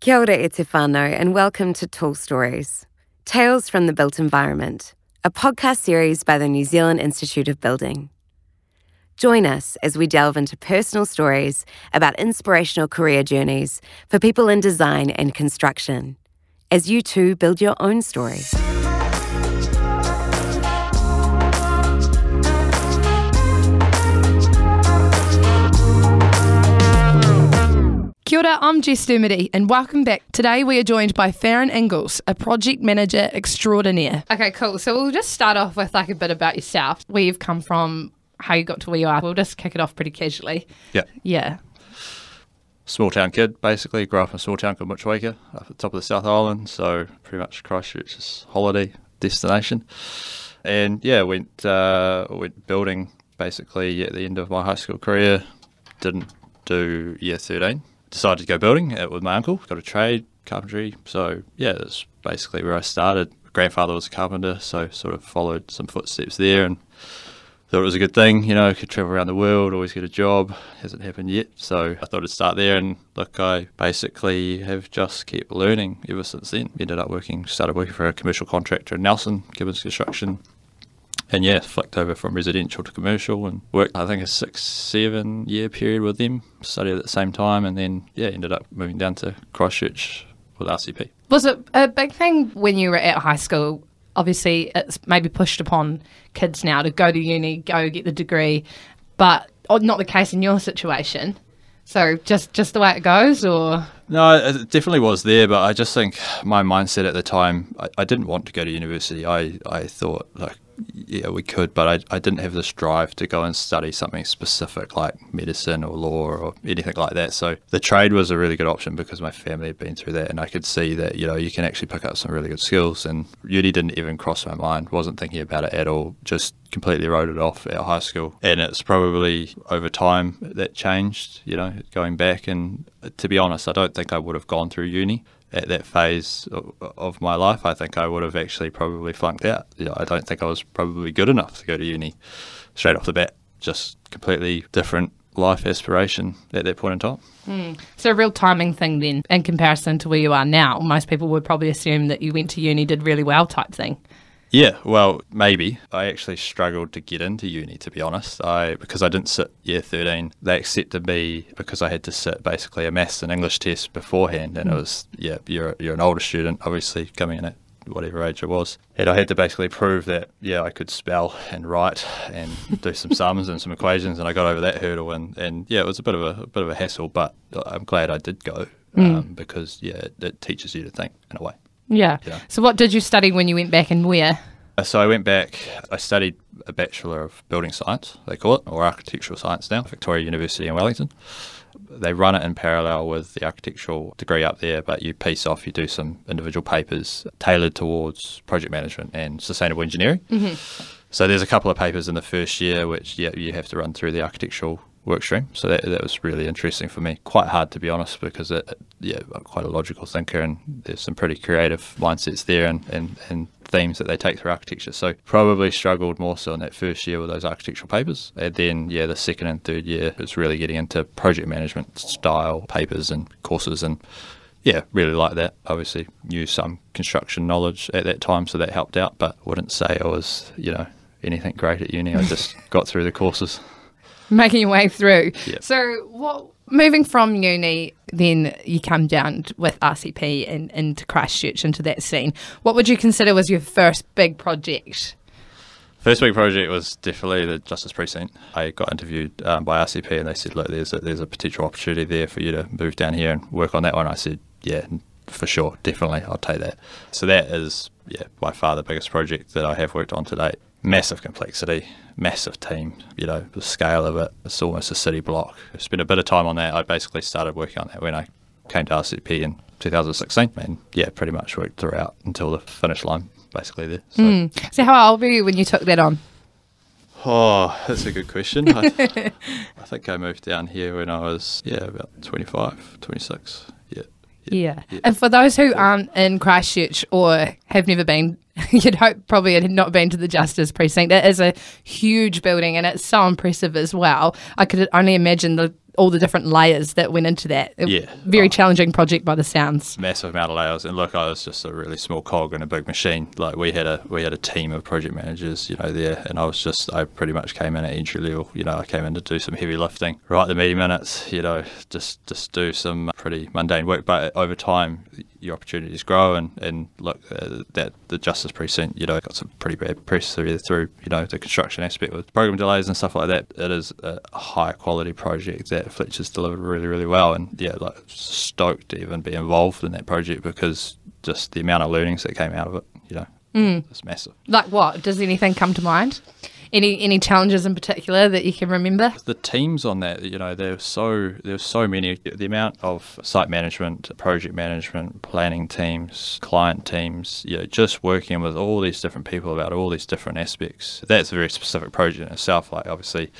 Kia ora e te whānau and welcome to Tall Stories, Tales from the Built Environment, a podcast series by the New Zealand Institute of Building. Join us as we delve into personal stories about inspirational career journeys for people in design and construction, as you too build your own story. Kia ora, I'm Jess Dermody, and welcome back. Today we are joined by Farran Inglis, a project manager extraordinaire. Okay, cool. So we'll just start off with like a bit about yourself, where you've come from, how you got to where you are. We'll just kick it off pretty casually. Yeah. Yeah. Small town kid, basically. Grew up in a small town called Motueka, up at the top of the South Island. So pretty much Christchurch's holiday destination. And yeah, went uh, went building basically at the end of my high school career. Didn't do year 13. Decided to go building uh, with my uncle. Got a trade, carpentry. So yeah, that's basically where I started. My grandfather was a carpenter, so sort of followed some footsteps there and thought it was a good thing. You know, could travel around the world, always get a job. Hasn't happened yet, so I thought I'd start there. And look, I basically have just kept learning ever since then. Ended up working, started working for a commercial contractor in Nelson, Gibbons Construction. And yeah, flicked over from residential to commercial and worked, I think, a six, seven year period with them. Studied at the same time, and then yeah, ended up moving down to Christchurch with RCP. Was it a big thing when you were at high school? Obviously, it's maybe pushed upon kids now to go to uni, go get the degree, but not the case in your situation. So just just the way it goes, or No, it definitely was there, but I just think my mindset at the time, I, I didn't want to go to university. I, I thought, like, yeah, we could, but I, I didn't have this drive to go and study something specific like medicine or law or anything like that. So the trade was a really good option because my family had been through that and I could see that, you know, you can actually pick up some really good skills. And uni didn't even cross my mind, wasn't thinking about it at all, just completely wrote it off at high school. And it's probably over time that changed, you know, going back. And to be honest, I don't think I would have gone through uni at that phase of, my life. I think I would have actually probably flunked out. You know, I don't think I was probably good enough to go to uni straight off the bat. Just completely different life aspiration at that point in time. Hmm. so a real timing thing then in comparison to where you are now. Most people would probably assume that you went to uni, did really well, type thing. Yeah, well, maybe. I actually struggled to get into uni, to be honest. I because I didn't sit year thirteen. They accepted me because I had to sit basically a maths and English test beforehand, and it hmm. was yeah, you're you're an older student, obviously coming in at whatever age I was, and I had to basically prove that yeah, I could spell and write and do some sums and some equations, and I got over that hurdle, and and yeah, it was a bit of a, a bit of a hassle, but uh, I'm glad I did go hmm. um, because yeah, it, it teaches you to think in a way. Yeah. Yeah. So what did you study when you went back and where? Uh, So I went back, I studied a Bachelor of Building Science, they call it, or Architectural Science now, Victoria University in Wellington. They run it in parallel with the architectural degree up there, but you piece off, you do some individual papers tailored towards project management and sustainable engineering. So there's a couple of papers in the first year which yeah, you have to run through the architectural work stream. So that, that was really interesting for me. Quite hard to be honest because it, yeah, I'm quite a logical thinker and there's some pretty creative mindsets there and, and, and themes that they take through architecture. So probably struggled more so in that first year with those architectural papers. And then yeah, the second and third year was really getting into project management style papers and courses and yeah, really like that. Obviously, knew some construction knowledge at that time, so that helped out. But wouldn't say I was, you know, anything great at uni. I just got through the courses. Making your way through. Yeah. So what moving from uni then you come down with RCP and into Christchurch into that scene. What would you consider was your first big project? First big project was definitely the Justice Precinct. I got interviewed um, by RCP and they said, look, there's a, there's a potential opportunity there for you to move down here and work on that one. I said, yeah, for sure, definitely, I'll take that. So that is, yeah, by far the biggest project that I have worked on to date. Massive complexity, massive team, you know, the scale of it, it's almost a city block. I spent a bit of time on that. I basically started working on that when I came to RCP in 2016 and yeah, pretty much worked throughout until the finish line basically there. So, hmm. So how old were you when you took that on? Oh, that's a good question. I, I think I moved down here when I was, yeah, about 25, 26. Yeah. Yeah. And for those who aren't in Christchurch or have never been, you'd hope probably it had not been to the Justice Precinct. It is a huge building and it's so impressive as well. I could only imagine the all the different layers that went into that. It- Yeah. Very Oh. challenging project by the sounds. massive amount of layers. And look, I was just a really small cog in a big machine. Like we had a we had a team of project managers, you know, there, and I was just I pretty much came in at entry level. You know, I came in to do some heavy lifting, write the meeting minutes, you know, just just do some pretty mundane work. But over time, your opportunities grow, and and look, uh, that the Justice Precinct, you know, got some pretty bad press through through you know the construction aspect with program delays and stuff like that. It is a high quality project that Fletcher's delivered really really well, and yeah, like stoked to even be involved in that project because just the amount of learnings that came out of it, you know, it's massive. Like what? Does anything come to mind? Any any challenges in particular that you can remember? the teams on that, you know, there's so there's so many. The amount of site management, project management, planning teams, client teams, you know, just working with all these different people about all these different aspects. That's a very specific project in itself. Like obviously.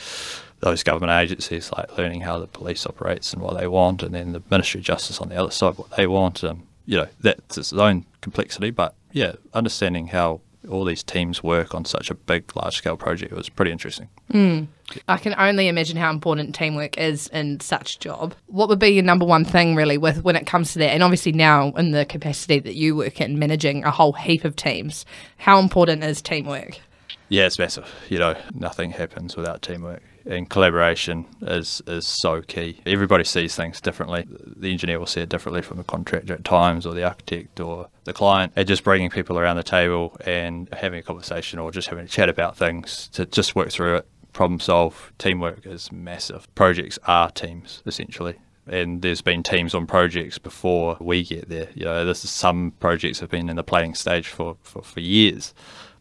Those government agencies, like learning how the police operates and what they want, and then the Ministry of Justice on the other side, what they want. Um, you know, that's its own complexity. But yeah, understanding how all these teams work on such a big, large scale project It was pretty interesting. Hmm. I can only imagine how important teamwork is in such a job. What would be your number one thing really with when it comes to that? And obviously now in the capacity that you work in managing a whole heap of teams, how important is teamwork? Yeah, it's massive. You know, nothing happens without teamwork. And collaboration is, is so key. Everybody sees things differently. The engineer will see it differently from the contractor at times, or the architect, or the client. And just bringing people around the table and having a conversation, or just having a chat about things to just work through it, problem solve. Teamwork is massive. Projects are teams, essentially. And there's been teams on projects before we get there. You know, this is some projects have been in the planning stage for, for, for years.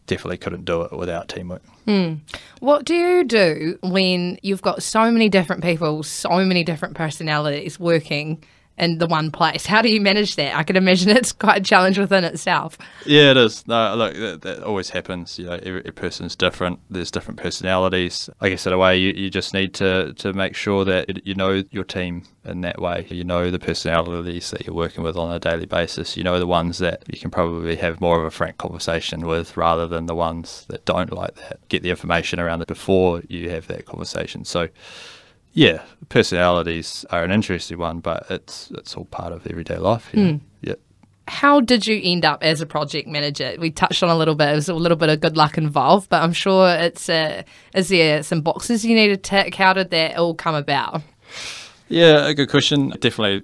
Definitely couldn't do it without teamwork. Hmm. What do you do when you've got so many different people, so many different personalities working in the one place? How do you manage that? I can imagine it's quite a challenge within itself. Yeah, it is. No, look, that, that always happens. You know, every, every person's different. There's different personalities. I guess in a way, you, you just need to, to make sure that you know your team in that way. You know the personalities that you're working with on a daily basis. You know the ones that you can probably have more of a frank conversation with rather than the ones that don't like that. Get the information around it before you have that conversation. So, yeah, personalities are an interesting one, but it's it's all part of everyday life. Know? Hmm. Yeah. How did you end up as a project manager? We touched on a little bit. It was a little bit of good luck involved, but I'm sure it's. a, is there some boxes you need to tick? How did that all come about? Yeah, a good question. Definitely,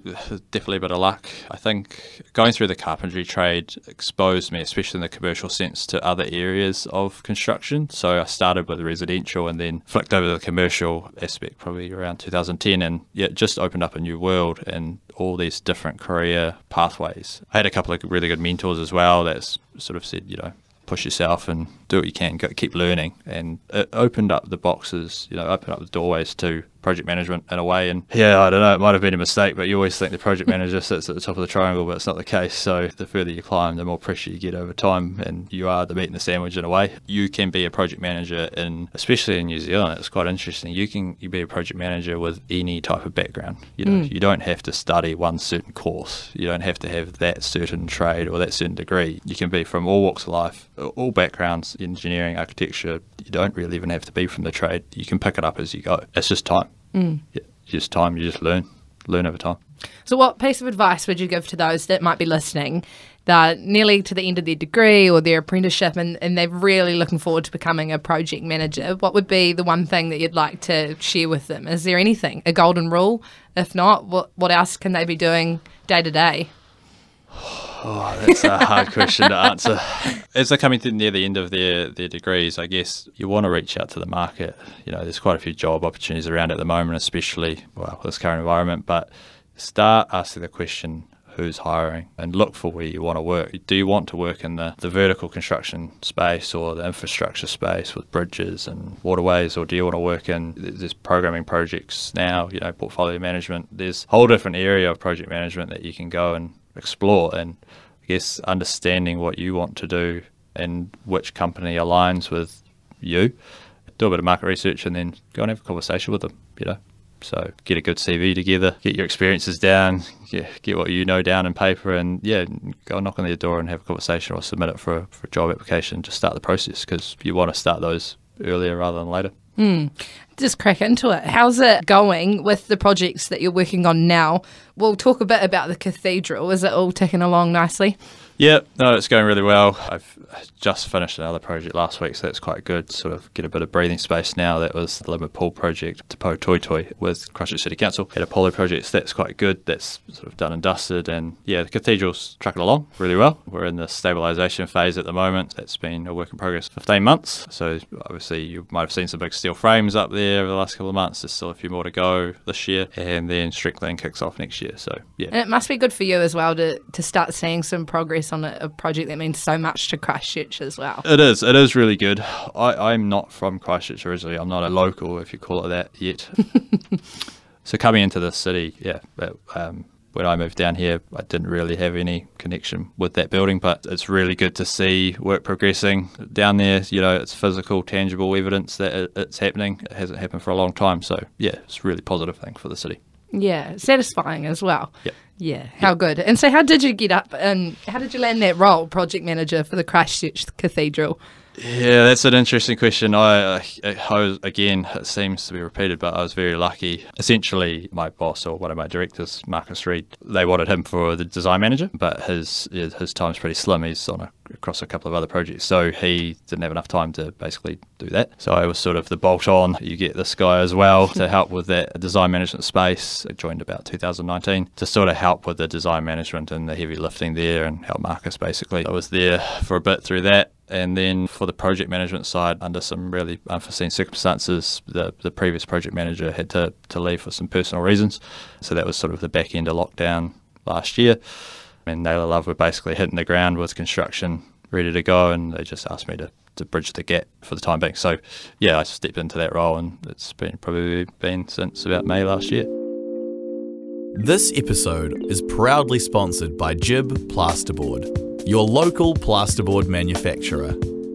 definitely a bit of luck. I think going through the carpentry trade exposed me, especially in the commercial sense, to other areas of construction. So I started with residential and then flicked over to the commercial aspect probably around 2010, and yeah, it just opened up a new world and all these different career pathways. I had a couple of really good mentors as well that sort of said, you know, push yourself and do what you can, go, keep learning. And it opened up the boxes, you know, opened up the doorways to project management in a way. And yeah, I don't know, it might have been a mistake, but you always think the project manager sits at the top of the triangle, but it's not the case. So the further you climb, the more pressure you get over time, and you are the meat and the sandwich in a way. You can be a project manager in, especially in New Zealand, it's quite interesting. You can you be a project manager with any type of background. You know, mm. you don't have to study one certain course. You don't have to have that certain trade or that certain degree. You can be from all walks of life, all backgrounds, engineering, architecture. You don't really even have to be from the trade. You can pick it up as you go. It's just time. Mm. Yeah, just time. You just learn, learn over time. So, what piece of advice would you give to those that might be listening? that are nearly to the end of their degree or their apprenticeship and, and they're really looking forward to becoming a project manager. What would be the one thing that you'd like to share with them? Is there anything, a golden rule? If not, what, what else can they be doing day to day? Oh, that's a hard question to answer. As they're coming to near the end of their, their degrees, I guess you want to reach out to the market. You know, there's quite a few job opportunities around at the moment, especially well this current environment. But start asking the question, who's hiring, and look for where you want to work. Do you want to work in the, the vertical construction space or the infrastructure space with bridges and waterways, or do you want to work in there's programming projects now? You know, portfolio management. There's a whole different area of project management that you can go and explore and I guess understanding what you want to do and which company aligns with you. Do a bit of market research and then go and have a conversation with them, you know. So get a good CV together, get your experiences down, get, get what you know down in paper, and yeah, go knock on their door and have a conversation or submit it for a, for a job application. Just start the process because you want to start those earlier rather than later. Hmm. just crack into it. How's it going with the projects that you're working on now? We'll talk a bit about the cathedral. Is it all ticking along nicely? Yeah, no, it's going really well. I've just finished another project last week, so that's quite good. Sort of get a bit of breathing space now. That was the Linwood Pool project, Te Pou Toetoe, with Christchurch City Council. Had Apollo project, so that's quite good. That's sort of done and dusted. And yeah, the cathedral's trucking along really well. We're in the stabilisation phase at the moment. That's been a work in progress 15 months. So obviously, you might have seen some big steel frames up there over the last couple of months. There's still a few more to go this year. And then Strickland kicks off next year. So yeah. And it must be good for you as well to, to start seeing some progress on a, a project that means so much to Christchurch as well. It is. It is really good. I, I'm not from Christchurch originally. I'm not a local, if you call it that, yet. so coming into the city, yeah, um, when I moved down here, I didn't really have any connection with that building, but it's really good to see work progressing down there. You know, it's physical, tangible evidence that it's happening. It hasn't happened for a long time. So, yeah, it's a really positive thing for the city. Yeah, satisfying as well. Yeah. Yeah, how good. And so, how did you get up and how did you land that role, project manager for the Christchurch Cathedral? Yeah, that's an interesting question. I, I, was, again, it seems to be repeated, but I was very lucky. Essentially, my boss or one of my directors, Marcus Reed, they wanted him for the design manager, but his his time's pretty slim. He's on a, across a couple of other projects, so he didn't have enough time to basically do that. So I was sort of the bolt on. You get this guy as well to help with that design management space. I joined about 2019 to sort of help with the design management and the heavy lifting there and help Marcus basically. I was there for a bit through that and then for the project management side, under some really unforeseen circumstances, the, the previous project manager had to, to leave for some personal reasons. So that was sort of the back end of lockdown last year. And Naylor Love were basically hitting the ground with construction ready to go, and they just asked me to, to bridge the gap for the time being. So, yeah, I stepped into that role, and it's been probably been since about May last year. This episode is proudly sponsored by GIB Plasterboard your local plasterboard manufacturer.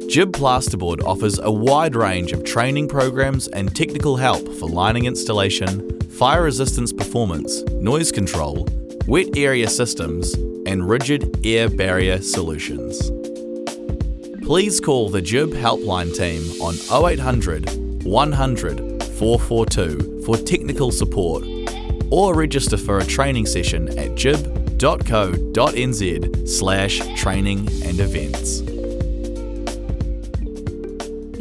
GIB Plasterboard offers a wide range of training programs and technical help for lining installation, fire resistance performance, noise control, wet area systems, and rigid air barrier solutions. Please call the GIB helpline team on 0800 100 442 for technical support or register for a training session at gib.co.nz slash training and events.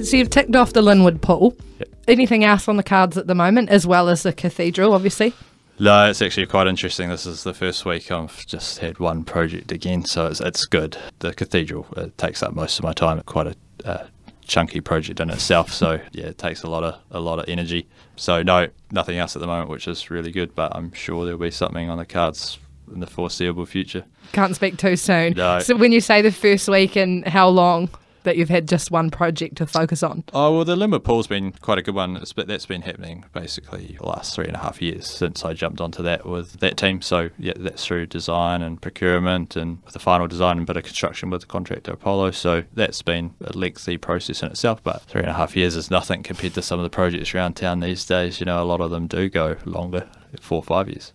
So you've ticked off the Linwood Pool. Yep. Anything else on the cards at the moment, as well as the cathedral, obviously? No, it's actually quite interesting. This is the first week I've just had one project again, so it's, it's good. The cathedral it takes up most of my time. Quite a uh, chunky project in itself, so yeah, it takes a lot of a lot of energy. So no, nothing else at the moment, which is really good. But I'm sure there'll be something on the cards in the foreseeable future. Can't speak too soon. No. So when you say the first week and how long that you've had just one project to focus on? Oh well, the Linwood pool's been quite a good one. It's, but that's been happening basically the last three and a half years since I jumped onto that with that team. So yeah, that's through design and procurement and the final design and bit of construction with the contractor Apollo. So that's been a lengthy process in itself. But three and a half years is nothing compared to some of the projects around town these days. You know, a lot of them do go longer, four or five years.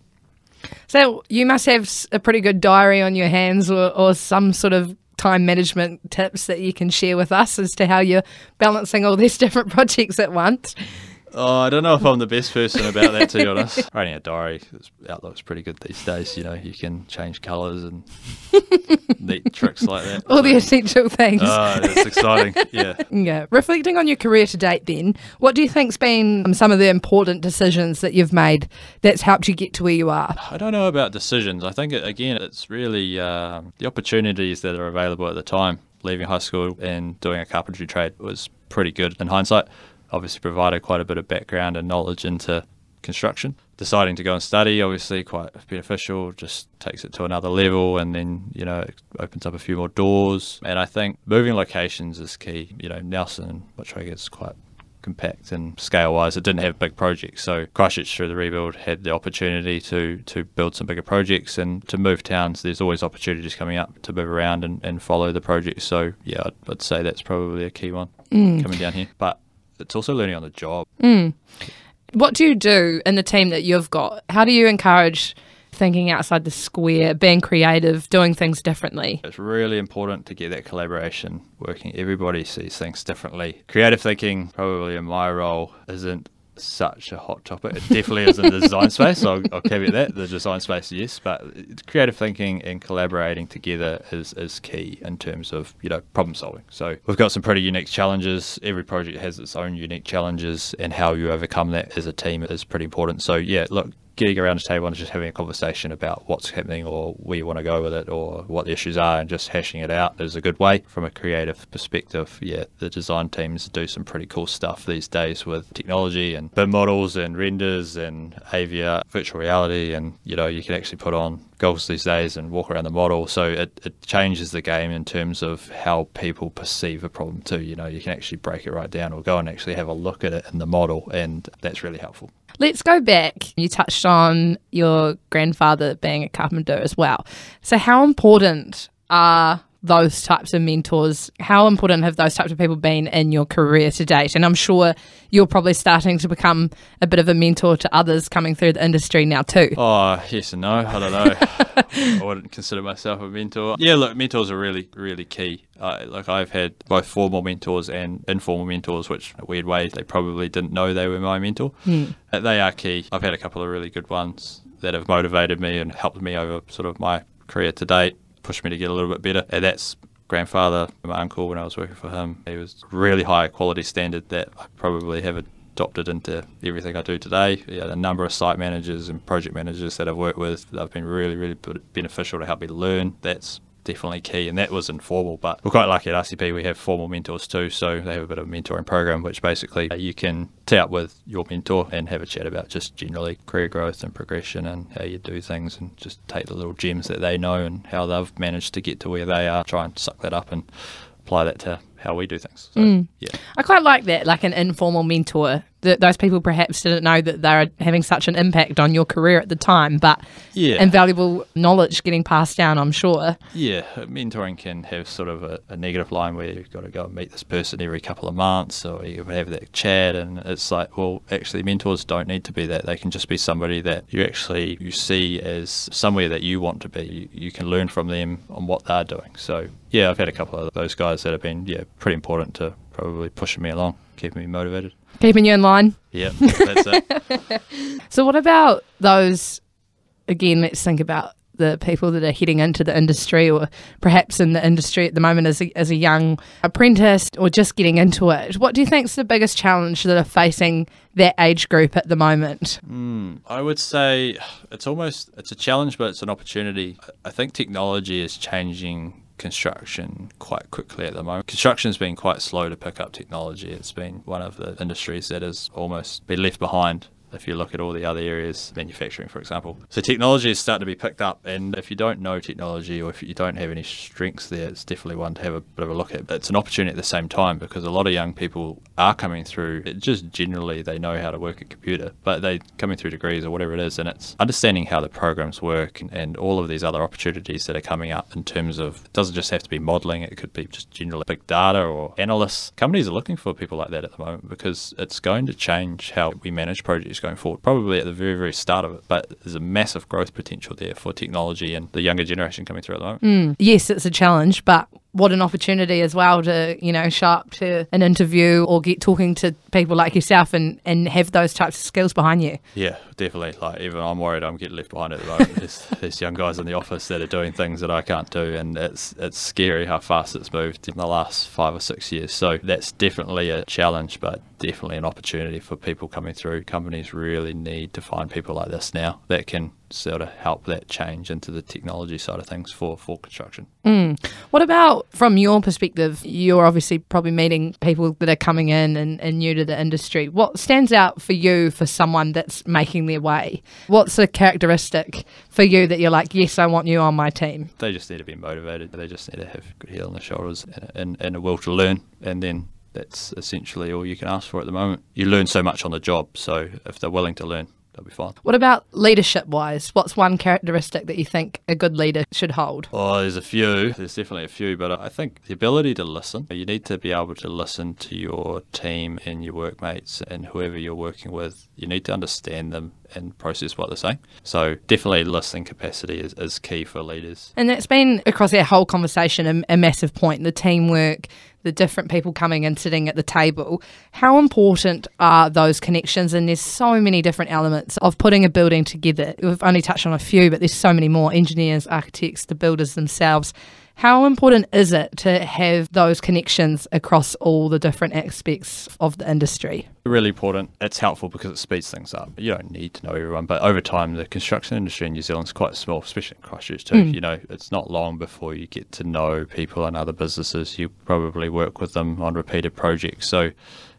So you must have a pretty good diary on your hands or, or some sort of time management tips that you can share with us as to how you're balancing all these different projects at once. Oh, I don't know if I'm the best person about that, to be honest. Writing a diary, Outlook's pretty good these days. You know, you can change colours and neat tricks like that. All so, the essential things. Oh, it's exciting. Yeah. Yeah. Reflecting on your career to date, then, what do you think's been some of the important decisions that you've made that's helped you get to where you are? I don't know about decisions. I think, again, it's really um, the opportunities that are available at the time. Leaving high school and doing a carpentry trade was pretty good in hindsight obviously provided quite a bit of background and knowledge into construction. Deciding to go and study, obviously quite beneficial, just takes it to another level and then, you know, opens up a few more doors. And I think moving locations is key. You know, Nelson, which I guess is quite compact and scale wise. It didn't have big projects. So Christchurch through the rebuild had the opportunity to to build some bigger projects and to move towns. There's always opportunities coming up to move around and, and follow the project. So yeah, I'd, I'd say that's probably a key one mm. coming down here. But it's also learning on the job. Mm. What do you do in the team that you've got? How do you encourage thinking outside the square, being creative, doing things differently? It's really important to get that collaboration working. Everybody sees things differently. Creative thinking, probably in my role, isn't such a hot topic. It definitely is in the design space. I'll, I'll caveat that the design space, yes, but creative thinking and collaborating together is is key in terms of you know problem solving. So we've got some pretty unique challenges. Every project has its own unique challenges, and how you overcome that as a team is pretty important. So yeah, look, getting around the table and just having a conversation about what's happening or where you want to go with it or what the issues are and just hashing it out is a good way. From a creative perspective, yeah, the design teams do some pretty cool stuff these days with technology and BIM models and renders and AVR, virtual reality, and you know, you can actually put on goggles these days and walk around the model. So it, it changes the game in terms of how people perceive a problem too. You know, you can actually break it right down or go and actually have a look at it in the model, and that's really helpful. Let's go back. You touched on your grandfather being a carpenter as well. So, how important are those types of mentors? How important have those types of people been in your career to date? And I'm sure you're probably starting to become a bit of a mentor to others coming through the industry now too. Oh, yes and no. I don't know. I wouldn't consider myself a mentor. Yeah, look, mentors are really, really key. Uh, like I've had both formal mentors and informal mentors, which in a weird way they probably didn't know they were my mentor. Mm. They are key. I've had a couple of really good ones that have motivated me and helped me over sort of my career to date pushed me to get a little bit better. And that's grandfather, my uncle, when I was working for him. He was really high quality standard that I probably have adopted into everything I do today. Yeah, a number of site managers and project managers that I've worked with that have been really, really beneficial to help me learn. That's definitely key, and that was informal. But we're quite lucky at RCP. We have formal mentors too, so they have a bit of a mentoring program, which basically you can tee up with your mentor and have a chat about just generally career growth and progression and how you do things, and just take the little gems that they know and how they've managed to get to where they are. Try and suck that up and apply that to how we do things. So, mm. yeah. I quite like that, like an informal mentor. That those people perhaps didn't know that they're having such an impact on your career at the time, but yeah. invaluable knowledge getting passed down, I'm sure. Yeah, mentoring can have sort of a, a, negative line where you've got to go and meet this person every couple of months or you have that chat and it's like, well, actually mentors don't need to be that. They can just be somebody that you actually you see as somewhere that you want to be. You, you can learn from them on what they're doing. So yeah, I've had a couple of those guys that have been yeah pretty important to probably pushing me along, keeping me motivated. Keeping you in line. Yeah, that's it. so, what about those? Again, let's think about the people that are heading into the industry or perhaps in the industry at the moment as a, as a young apprentice or just getting into it. What do you think is the biggest challenge that are facing that age group at the moment? Mm, I would say it's almost it's a challenge, but it's an opportunity. I think technology is changing construction quite quickly at the moment. Construction's been quite slow to pick up technology. It's been one of the industries that has almost been left behind if you look at all the other areas, manufacturing, for example. So technology is starting to be picked up, and if you don't know technology or if you don't have any strengths there, it's definitely one to have a bit of a look at. But it's an opportunity at the same time because a lot of young people are coming through. Just generally they know how to work a computer, but they coming through degrees or whatever it is, and it's understanding how the programs work and, and all of these other opportunities that are coming up in terms of it doesn't just have to be modelling; it could be just generally big data or analysts. Companies are looking for people like that at the moment because it's going to change how we manage projects going forward, probably at the very, very start of it. But there's a massive growth potential there for technology and the younger generation coming through at the moment. Mm. Yes, it's a challenge, but what an opportunity as well to you know show up to an interview or get talking to people like yourself and and have those types of skills behind you. Yeah definitely. Like even i'm worried i'm getting left behind at the moment. There's, there's young guys in the office that are doing things that i can't do and it's it's scary how fast it's moved in the last five or six years. So that's definitely a challenge but definitely an opportunity for people coming through. Companies really need to find people like this now that can sort of help that change into the technology side of things for, for construction. Mm. What about from your perspective? You're obviously probably meeting people that are coming in and, and new to the industry. What stands out for you for someone that's making their way? What's a characteristic for you that you're like, yes, I want you on my team? They just need to be motivated. They just need to have good head on their shoulders and, and, and a will to learn. And then that's essentially all you can ask for at the moment. You learn so much on the job, so if they're willing to learn, they'll be fine. What about leadership wise? What's one characteristic that you think a good leader should hold? Oh, there's a few. There's definitely a few, but I think the ability to listen. You need to be able to listen to your team and your workmates and whoever you're working with. You need to understand them and process what they're saying. So definitely listening capacity is, is key for leaders. And that's been across our whole conversation a, a massive point. The teamwork, the different people coming and sitting at the table. How important are those connections? And there's so many different elements of putting a building together. We've only touched on a few, but there's so many more engineers, architects, the builders themselves. How important is it to have those connections across all the different aspects of the industry? Really important. It's helpful because it speeds things up. You don't need to know everyone, but over time, the construction industry in New Zealand is quite small, especially in Christchurch too. Mm. You know, it's not long before you get to know people and other businesses. You probably work with them on repeated projects. So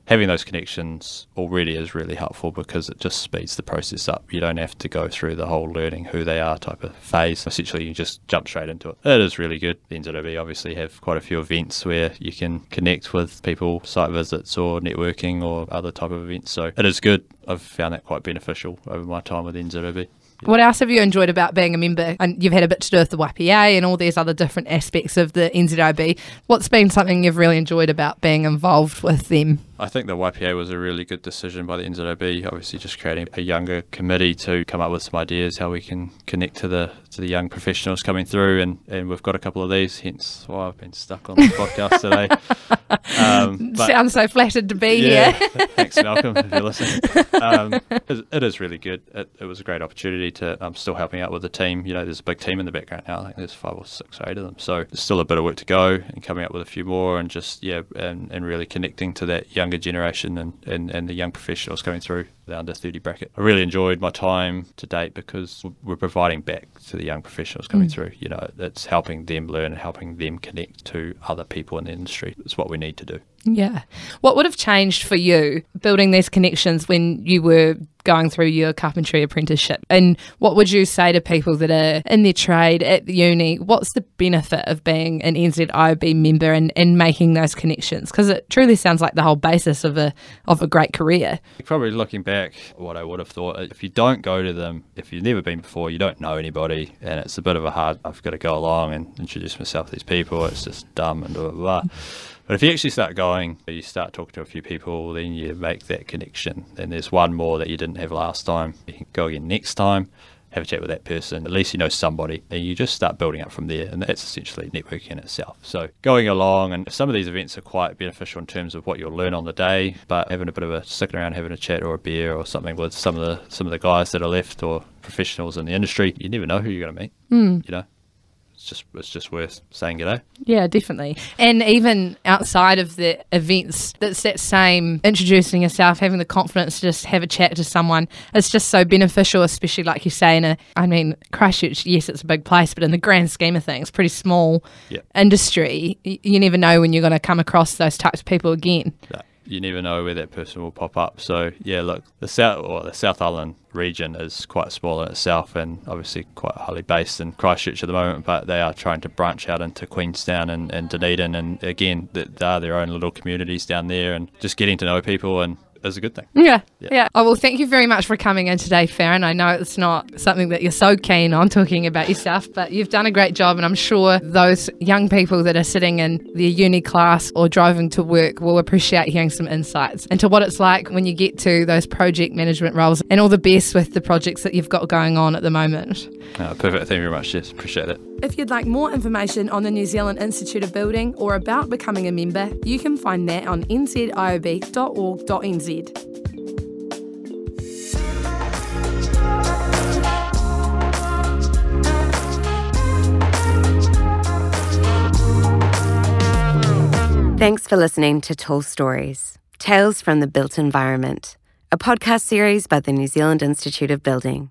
having those connections already is really helpful because it just speeds the process up. You don't have to go through the whole learning who they are type of phase. Essentially, you just jump straight into it. It is really good. The NZIOB obviously have quite a few events where you can connect with people, site visits or networking or other type of events. So it is good. I've found that quite beneficial over my time with NZIOB. What else have you enjoyed about being a member? And you've had a bit to do with the YPA and all these other different aspects of the NZIOB. What's been something you've really enjoyed about being involved with them? I think the YPA was a really good decision by the NZIOB. Obviously, just creating a younger committee to come up with some ideas how we can connect to the to the young professionals coming through, and, and we've got a couple of these. Hence why I've been stuck on the podcast today. Um, Sounds so flattered to be yeah, here. thanks, Malcolm, if you're listening. Um, it, it is really good. It, it, was a great opportunity to. I'm still helping out with the team. You know, there's a big team in the background now. I think there's five or six or eight of them. So there's still a bit of work to go, and coming up with a few more, and just yeah, and, and really connecting to that younger generation and, and, and the young professionals coming through the under 30 bracket. I really enjoyed my time to date because we're providing back to the young professionals coming mm. through. You know, it's helping them learn and helping them connect to other people in the industry. It's what we need to do. Yeah. What would have changed for you building these connections when you were going through your carpentry apprenticeship? And what would you say to people that are in their trade at the uni? What's the benefit of being an NZIOB member and, and making those connections? Because it truly sounds like the whole basis of a of a great career. Probably looking back, what I would have thought if you don't go to them, if you've never been before, you don't know anybody, and it's a bit of a hard. I've got to go along and introduce myself to these people. It's just dumb and blah blah. blah. But if you actually start going, you start talking to a few people, then you make that connection. Then there's one more that you didn't have last time. You can go again next time, have a chat with that person. At least you know somebody, and you just start building up from there. And that's essentially networking in itself. So going along, and some of these events are quite beneficial in terms of what you'll learn on the day. But having a bit of a sticking around, having a chat or a beer or something with some of the some of the guys that are left or professionals in the industry, you never know who you're going to meet. Mm. You know, just it's just worth saying g'day. Yeah, definitely. And even outside of the events, that's that same introducing yourself, having the confidence to just have a chat to someone. It's just so beneficial, especially like you say in a. I mean, Christchurch, yes, it's a big place, but in the grand scheme of things, pretty small industry. You never know when you're going to come across those types of people again. You never know where that person will pop up. So yeah, look, the South or the South Island region is quite small in itself, and obviously quite highly based in Christchurch at the moment. But they are trying to branch out into Queenstown and, and Dunedin, and again, they are their own little communities down there, and just getting to know people and is a good thing. Yeah, yeah. Yeah. Oh, well, thank you very much for coming in today, Farran. I know it's not something that you're so keen on talking about yourself, but you've done a great job. And I'm sure those young people that are sitting in their uni class or driving to work will appreciate hearing some insights into what it's like when you get to those project management roles and all the best with the projects that you've got going on at the moment. Uh, perfect. Thank you very much. Yes, appreciate it. If you'd like more information on the New Zealand Institute of Building or about becoming a member, you can find that on nziob.org.nz. Thanks for listening to Tall Stories Tales from the Built Environment, a podcast series by the New Zealand Institute of Building.